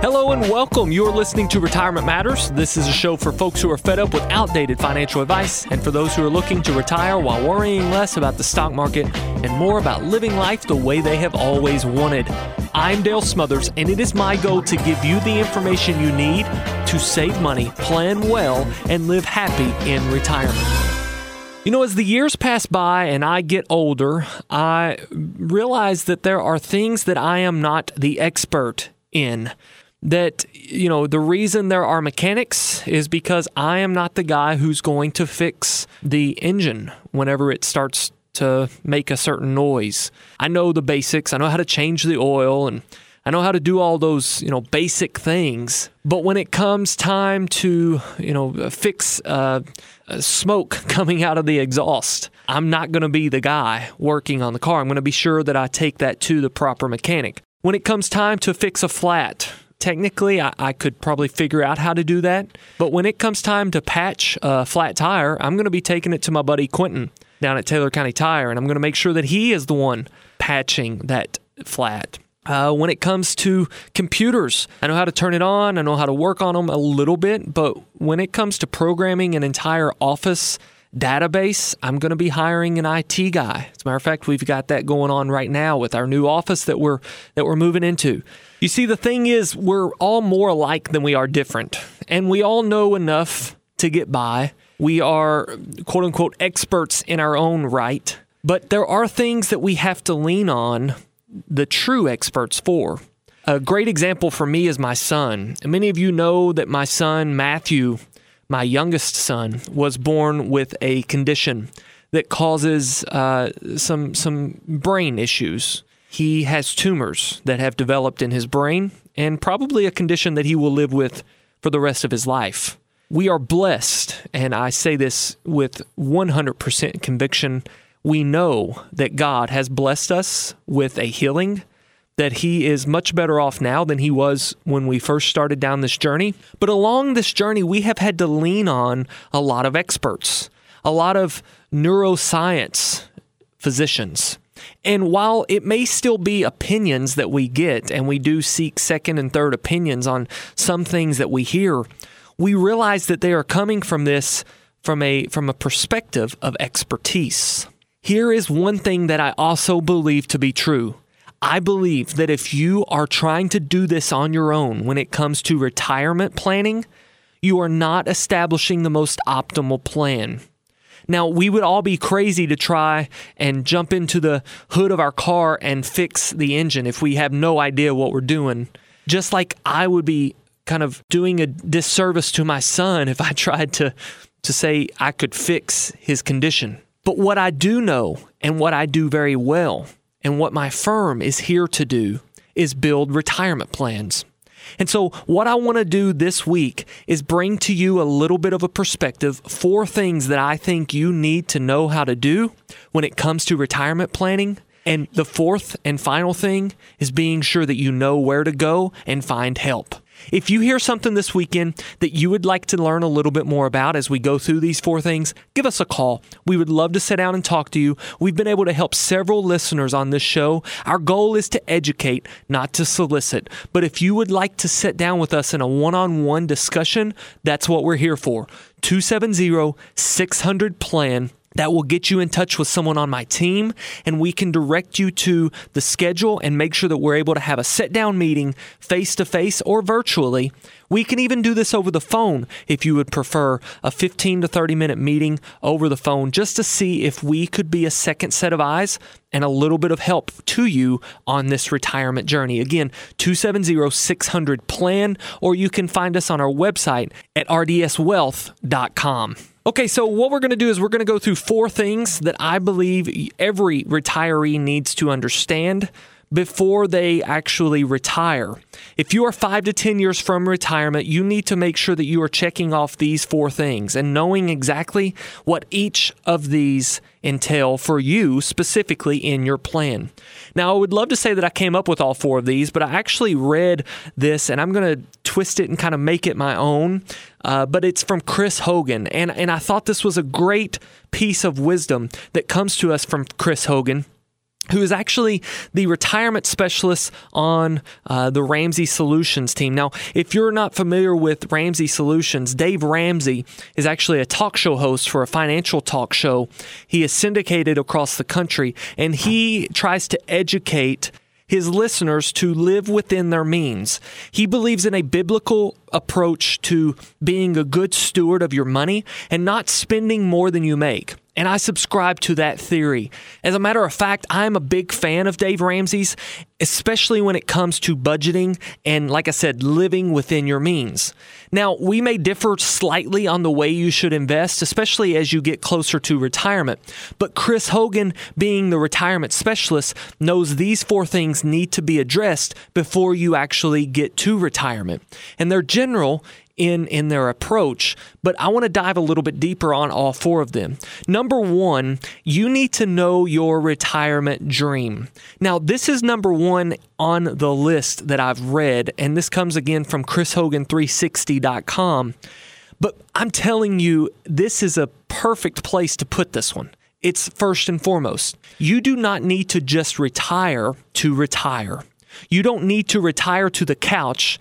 Hello and welcome. You're listening to Retirement Matters. This is a show for folks who are fed up with outdated financial advice and for those who are looking to retire while worrying less about the stock market and more about living life the way they have always wanted. I'm Dale Smothers, and it is my goal to give you the information you need to save money, plan well, and live happy in retirement. You know, as the years pass by and I get older, I realize that there are things that I am not the expert in that you know the reason there are mechanics is because I am not the guy who's going to fix the engine whenever it starts to make a certain noise. I know the basics. I know how to change the oil and I know how to do all those, you know, basic things. But when it comes time to, you know, fix uh, smoke coming out of the exhaust, I'm not going to be the guy working on the car. I'm going to be sure that I take that to the proper mechanic. When it comes time to fix a flat, technically I, I, could probably figure out how to do that. But when it comes time to patch a flat tire, I'm going to be taking it to my buddy Quentin down at Taylor County Tire, and I'm going to make sure that he is the one patching that flat. Uh, when it comes to computers, I know how to turn it on, I know how to work on them a little bit, but when it comes to programming an entire office database, I'm going to be hiring an IT guy. As a matter of fact, we've got that going on right now with our new office that we're that we're moving into. You see, the thing is, we're all more alike than we are different, and we all know enough to get by. We are quote unquote experts in our own right, but there are things that we have to lean on the true experts for. A great example for me is my son. Many of you know that my son, Matthew, my youngest son was born with a condition that causes uh, some some brain issues. He has tumors that have developed in his brain, and probably a condition that he will live with for the rest of his life. We are blessed, and I say this with 100% conviction. We know that God has blessed us with a healing that he is much better off now than he was when we first started down this journey. But along this journey, we have had to lean on a lot of experts, a lot of neuroscience physicians. And while it may still be opinions that we get, and we do seek second and third opinions on some things that we hear, we realize that they are coming from this from a from a perspective of expertise. Here is one thing that I also believe to be true. I believe that if you are trying to do this on your own when it comes to retirement planning, you are not establishing the most optimal plan. Now, we would all be crazy to try and jump into the hood of our car and fix the engine if we have no idea what we're doing. Just like I would be kind of doing a disservice to my son if I tried to, to say I could fix his condition. But what I do know and what I do very well and what my firm is here to do is build retirement plans. And so, what I want to do this week is bring to you a little bit of a perspective, four things that I think you need to know how to do when it comes to retirement planning. And the fourth and final thing is being sure that you know where to go and find help. If you hear something this weekend that you would like to learn a little bit more about as we go through these four things, give us a call. We would love to sit down and talk to you. We've been able to help several listeners on this show. Our goal is to educate, not to solicit. But if you would like to sit down with us in a one on one discussion, that's what we're here for. 270 600 plan that will get you in touch with someone on my team and we can direct you to the schedule and make sure that we're able to have a sit down meeting face to face or virtually. We can even do this over the phone if you would prefer a 15 to 30 minute meeting over the phone just to see if we could be a second set of eyes and a little bit of help to you on this retirement journey. Again, 270 600 plan, or you can find us on our website at rdswealth.com. Okay, so what we're going to do is we're going to go through four things that I believe every retiree needs to understand before they actually retire. If you are five to 10 years from retirement, you need to make sure that you are checking off these four things and knowing exactly what each of these entail for you specifically in your plan. Now, I would love to say that I came up with all four of these, but I actually read this and I'm going to twist it and kind of make it my own. Uh, but it's from Chris Hogan. And, and I thought this was a great piece of wisdom that comes to us from Chris Hogan who is actually the retirement specialist on uh, the Ramsey Solutions team. Now, if you're not familiar with Ramsey Solutions, Dave Ramsey is actually a talk show host for a financial talk show. He is syndicated across the country and he tries to educate his listeners to live within their means. He believes in a biblical approach to being a good steward of your money and not spending more than you make. And I subscribe to that theory. As a matter of fact, I'm a big fan of Dave Ramsey's, especially when it comes to budgeting and, like I said, living within your means. Now, we may differ slightly on the way you should invest, especially as you get closer to retirement. But Chris Hogan, being the retirement specialist, knows these four things need to be addressed before you actually get to retirement. And they're general in in their approach, but I want to dive a little bit deeper on all four of them. Number 1, you need to know your retirement dream. Now, this is number 1 on the list that I've read and this comes again from chrishogan360.com. But I'm telling you this is a perfect place to put this one. It's first and foremost. You do not need to just retire to retire. You don't need to retire to the couch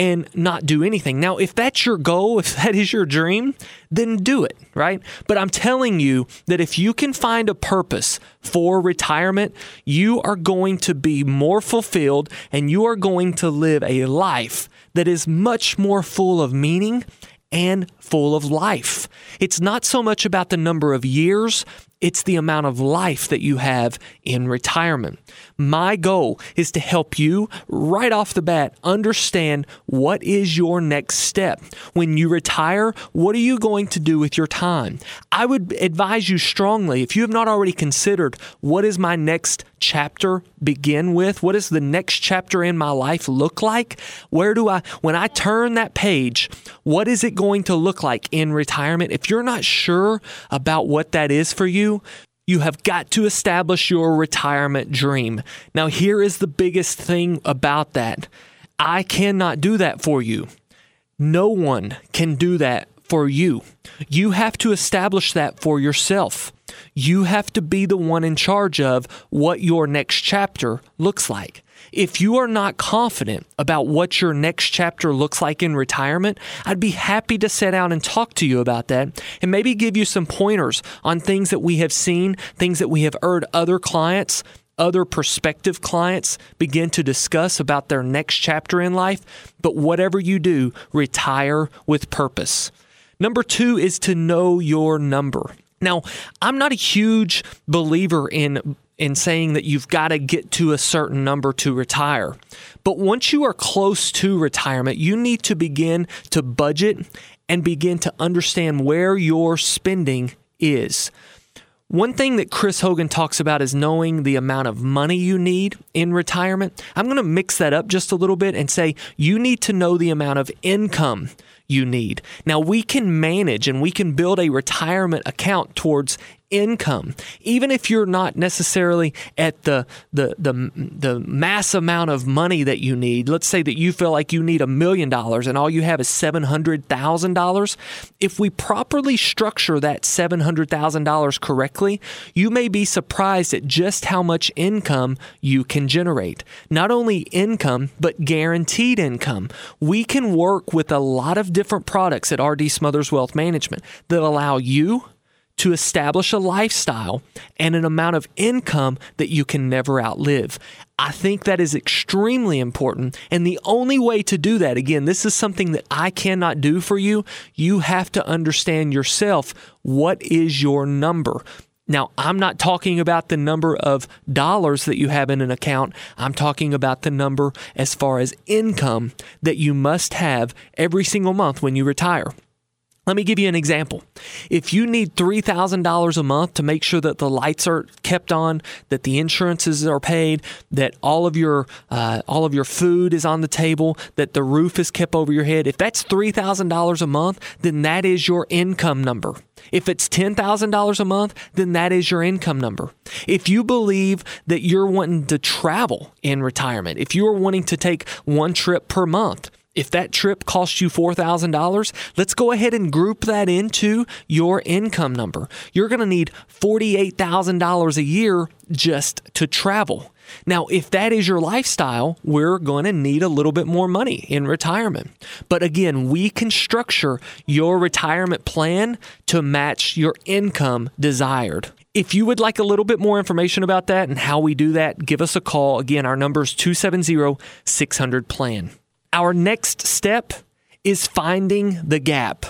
and not do anything. Now, if that's your goal, if that is your dream, then do it, right? But I'm telling you that if you can find a purpose for retirement, you are going to be more fulfilled and you are going to live a life that is much more full of meaning and full of life. It's not so much about the number of years it's the amount of life that you have in retirement. My goal is to help you right off the bat understand what is your next step. When you retire, what are you going to do with your time? I would advise you strongly, if you have not already considered what is my next chapter begin with? What does the next chapter in my life look like? Where do I, when I turn that page, what is it going to look like in retirement? If you're not sure about what that is for you, you, have got to establish your retirement dream. Now, here is the biggest thing about that I cannot do that for you. No one can do that for you. You have to establish that for yourself. You have to be the one in charge of what your next chapter looks like. If you are not confident about what your next chapter looks like in retirement, I'd be happy to sit down and talk to you about that and maybe give you some pointers on things that we have seen, things that we have heard other clients other prospective clients begin to discuss about their next chapter in life. But whatever you do, retire with purpose. Number two is to know your number. Now, I'm not a huge believer in in saying that you've got to get to a certain number to retire. But once you are close to retirement, you need to begin to budget and begin to understand where your spending is. One thing that Chris Hogan talks about is knowing the amount of money you need in retirement. I'm going to mix that up just a little bit and say you need to know the amount of income you need. Now, we can manage and we can build a retirement account towards income even if you're not necessarily at the, the the the mass amount of money that you need. Let's say that you feel like you need a million dollars and all you have is $700,000 if we properly structure that $700,000 correctly you may be surprised at just how much income you can generate. Not only income but guaranteed income. We can work with a lot of different products at RD Smothers Wealth Management that allow you to establish a lifestyle and an amount of income that you can never outlive. I think that is extremely important. And the only way to do that, again, this is something that I cannot do for you. You have to understand yourself what is your number. Now, I'm not talking about the number of dollars that you have in an account. I'm talking about the number as far as income that you must have every single month when you retire. Let me give you an example. If you need $3,000 a month to make sure that the lights are kept on, that the insurances are paid, that all of your uh, all of your food is on the table, that the roof is kept over your head, if that's $3,000 a month, then that is your income number. If it's $10,000 a month, then that is your income number. If you believe that you're wanting to travel in retirement, if you are wanting to take one trip per month, if that trip costs you $4,000, let's go ahead and group that into your income number. You're going to need $48,000 a year just to travel. Now, if that is your lifestyle, we're going to need a little bit more money in retirement. But again, we can structure your retirement plan to match your income desired. If you would like a little bit more information about that and how we do that, give us a call. Again, our number is 270 600 plan. Our next step is finding the gap.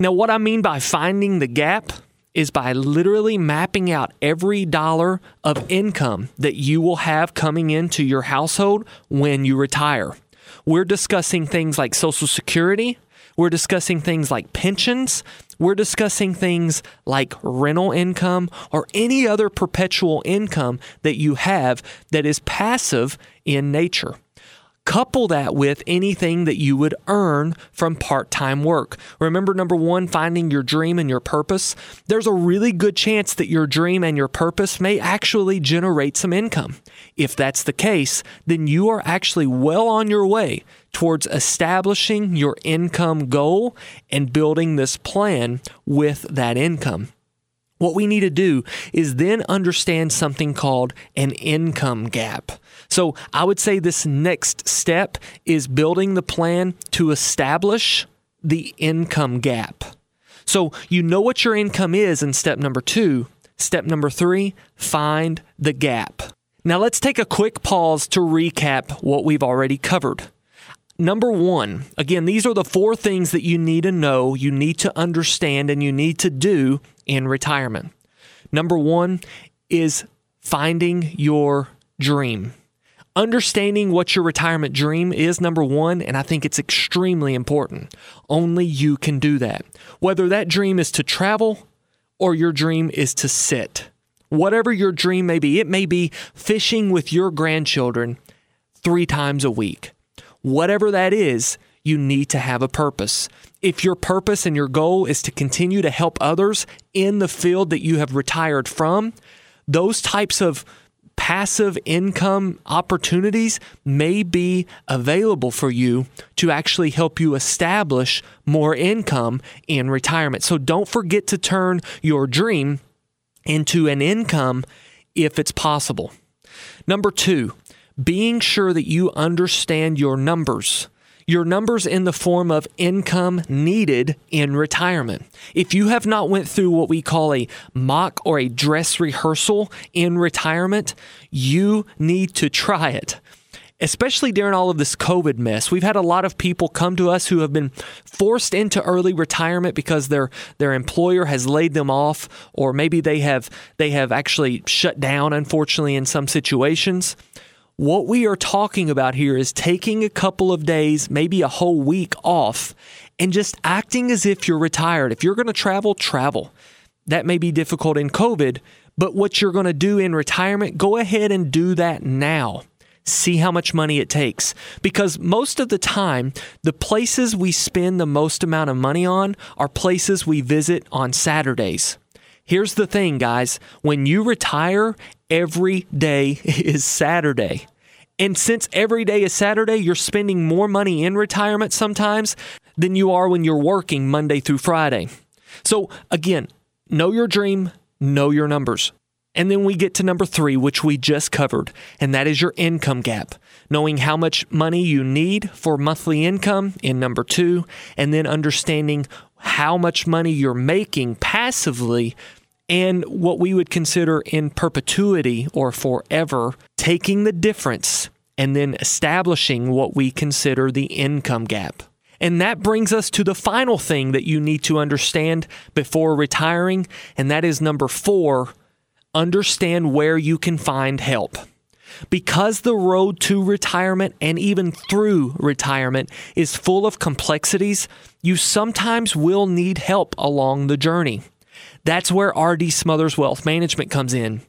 Now, what I mean by finding the gap is by literally mapping out every dollar of income that you will have coming into your household when you retire. We're discussing things like Social Security. We're discussing things like pensions. We're discussing things like rental income or any other perpetual income that you have that is passive in nature. Couple that with anything that you would earn from part time work. Remember, number one, finding your dream and your purpose. There's a really good chance that your dream and your purpose may actually generate some income. If that's the case, then you are actually well on your way towards establishing your income goal and building this plan with that income. What we need to do is then understand something called an income gap. So I would say this next step is building the plan to establish the income gap. So you know what your income is in step number two. Step number three, find the gap. Now let's take a quick pause to recap what we've already covered. Number one, again, these are the four things that you need to know, you need to understand, and you need to do in retirement. Number one is finding your dream. Understanding what your retirement dream is, number one, and I think it's extremely important. Only you can do that. Whether that dream is to travel or your dream is to sit. Whatever your dream may be, it may be fishing with your grandchildren three times a week. Whatever that is, you need to have a purpose. If your purpose and your goal is to continue to help others in the field that you have retired from, those types of passive income opportunities may be available for you to actually help you establish more income in retirement. So don't forget to turn your dream into an income if it's possible. Number two, being sure that you understand your numbers your numbers in the form of income needed in retirement. If you have not went through what we call a mock or a dress rehearsal in retirement, you need to try it especially during all of this COVID mess. We've had a lot of people come to us who have been forced into early retirement because their their employer has laid them off or maybe they have they have actually shut down unfortunately in some situations. What we are talking about here is taking a couple of days, maybe a whole week off, and just acting as if you're retired. If you're going to travel, travel. That may be difficult in COVID, but what you're going to do in retirement, go ahead and do that now. See how much money it takes. Because most of the time, the places we spend the most amount of money on are places we visit on Saturdays. Here's the thing, guys when you retire, every day is Saturday. And since every day is Saturday, you're spending more money in retirement sometimes than you are when you're working Monday through Friday. So, again, know your dream, know your numbers. And then we get to number three, which we just covered, and that is your income gap. Knowing how much money you need for monthly income in number two, and then understanding how much money you're making passively and what we would consider in perpetuity or forever, taking the difference and then establishing what we consider the income gap. And that brings us to the final thing that you need to understand before retiring, and that is number four understand where you can find help. Because the road to retirement and even through retirement is full of complexities, you sometimes will need help along the journey. That's where RD Smothers Wealth Management comes in.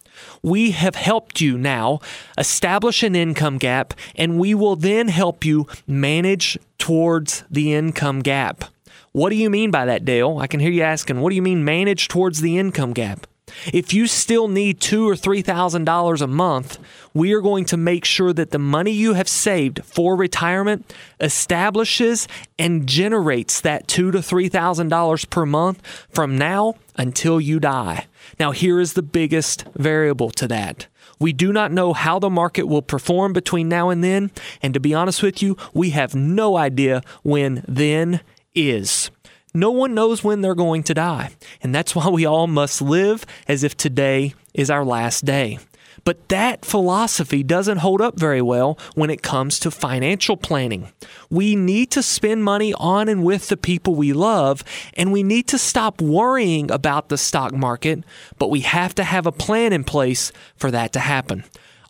We have helped you now establish an income gap, and we will then help you manage towards the income gap. What do you mean by that, Dale? I can hear you asking, what do you mean manage towards the income gap? If you still need two or three thousand dollars a month, we are going to make sure that the money you have saved for retirement establishes and generates that two to three thousand dollars per month from now until you die. Now, here is the biggest variable to that. We do not know how the market will perform between now and then, and to be honest with you, we have no idea when then is. No one knows when they're going to die. And that's why we all must live as if today is our last day. But that philosophy doesn't hold up very well when it comes to financial planning. We need to spend money on and with the people we love, and we need to stop worrying about the stock market, but we have to have a plan in place for that to happen.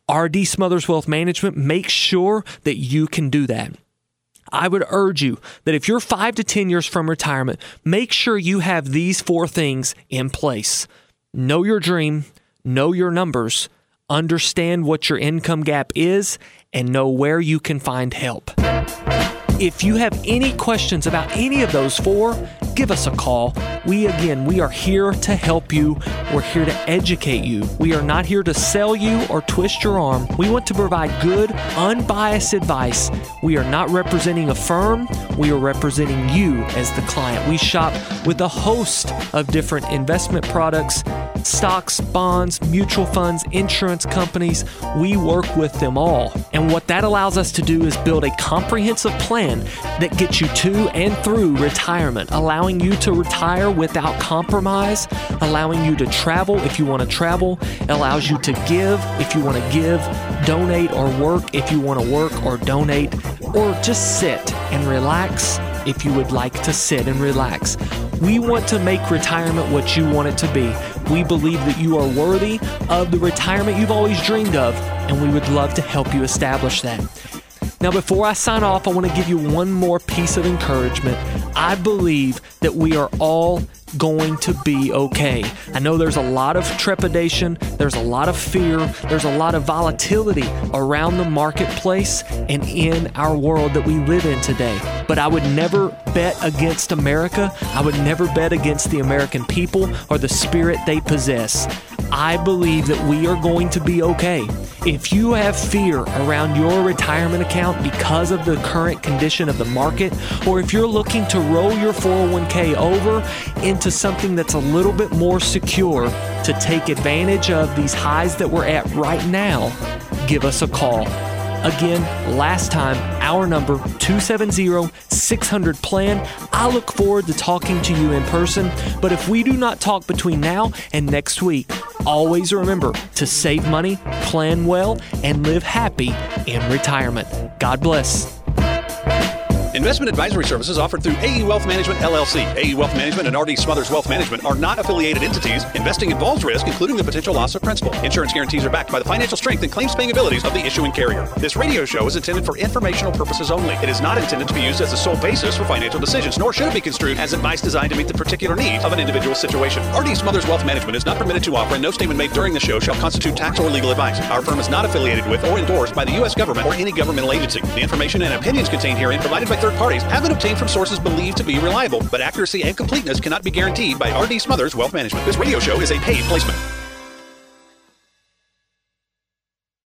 RD Smothers Wealth Management makes sure that you can do that. I would urge you that if you're five to 10 years from retirement, make sure you have these four things in place know your dream, know your numbers, understand what your income gap is, and know where you can find help. If you have any questions about any of those four, give us a call. We, again, we are here to help you. We're here to educate you. We are not here to sell you or twist your arm. We want to provide good, unbiased advice. We are not representing a firm, we are representing you as the client. We shop with a host of different investment products stocks, bonds, mutual funds, insurance companies. We work with them all. And what that allows us to do is build a comprehensive plan that gets you to and through retirement, allowing you to retire without compromise, allowing you to travel if you want to travel, allows you to give if you want to give, donate or work if you want to work or donate, or just sit and relax if you would like to sit and relax. We want to make retirement what you want it to be. We believe that you are worthy of the retirement you've always dreamed of, and we would love to help you establish that. Now, before I sign off, I want to give you one more piece of encouragement. I believe that we are all going to be okay. I know there's a lot of trepidation, there's a lot of fear, there's a lot of volatility around the marketplace and in our world that we live in today. But I would never bet against America. I would never bet against the American people or the spirit they possess. I believe that we are going to be okay. If you have fear around your retirement account because of the current condition of the market, or if you're looking to roll your 401k over into something that's a little bit more secure to take advantage of these highs that we're at right now, give us a call. Again, last time, our number 270 600 plan. I look forward to talking to you in person, but if we do not talk between now and next week, always remember to save money, plan well, and live happy in retirement. God bless. Investment advisory services offered through AE Wealth Management LLC. AE Wealth Management and RD Smothers Wealth Management are not affiliated entities. Investing involves risk, including the potential loss of principal. Insurance guarantees are backed by the financial strength and claims paying abilities of the issuing carrier. This radio show is intended for informational purposes only. It is not intended to be used as the sole basis for financial decisions, nor should it be construed as advice designed to meet the particular needs of an individual situation. RD Smothers Wealth Management is not permitted to offer, and no statement made during the show shall constitute tax or legal advice. Our firm is not affiliated with or endorsed by the U.S. government or any governmental agency. The information and opinions contained herein provided by third parties have been obtained from sources believed to be reliable, but accuracy and completeness cannot be guaranteed by RD Smothers Wealth Management. This radio show is a paid placement.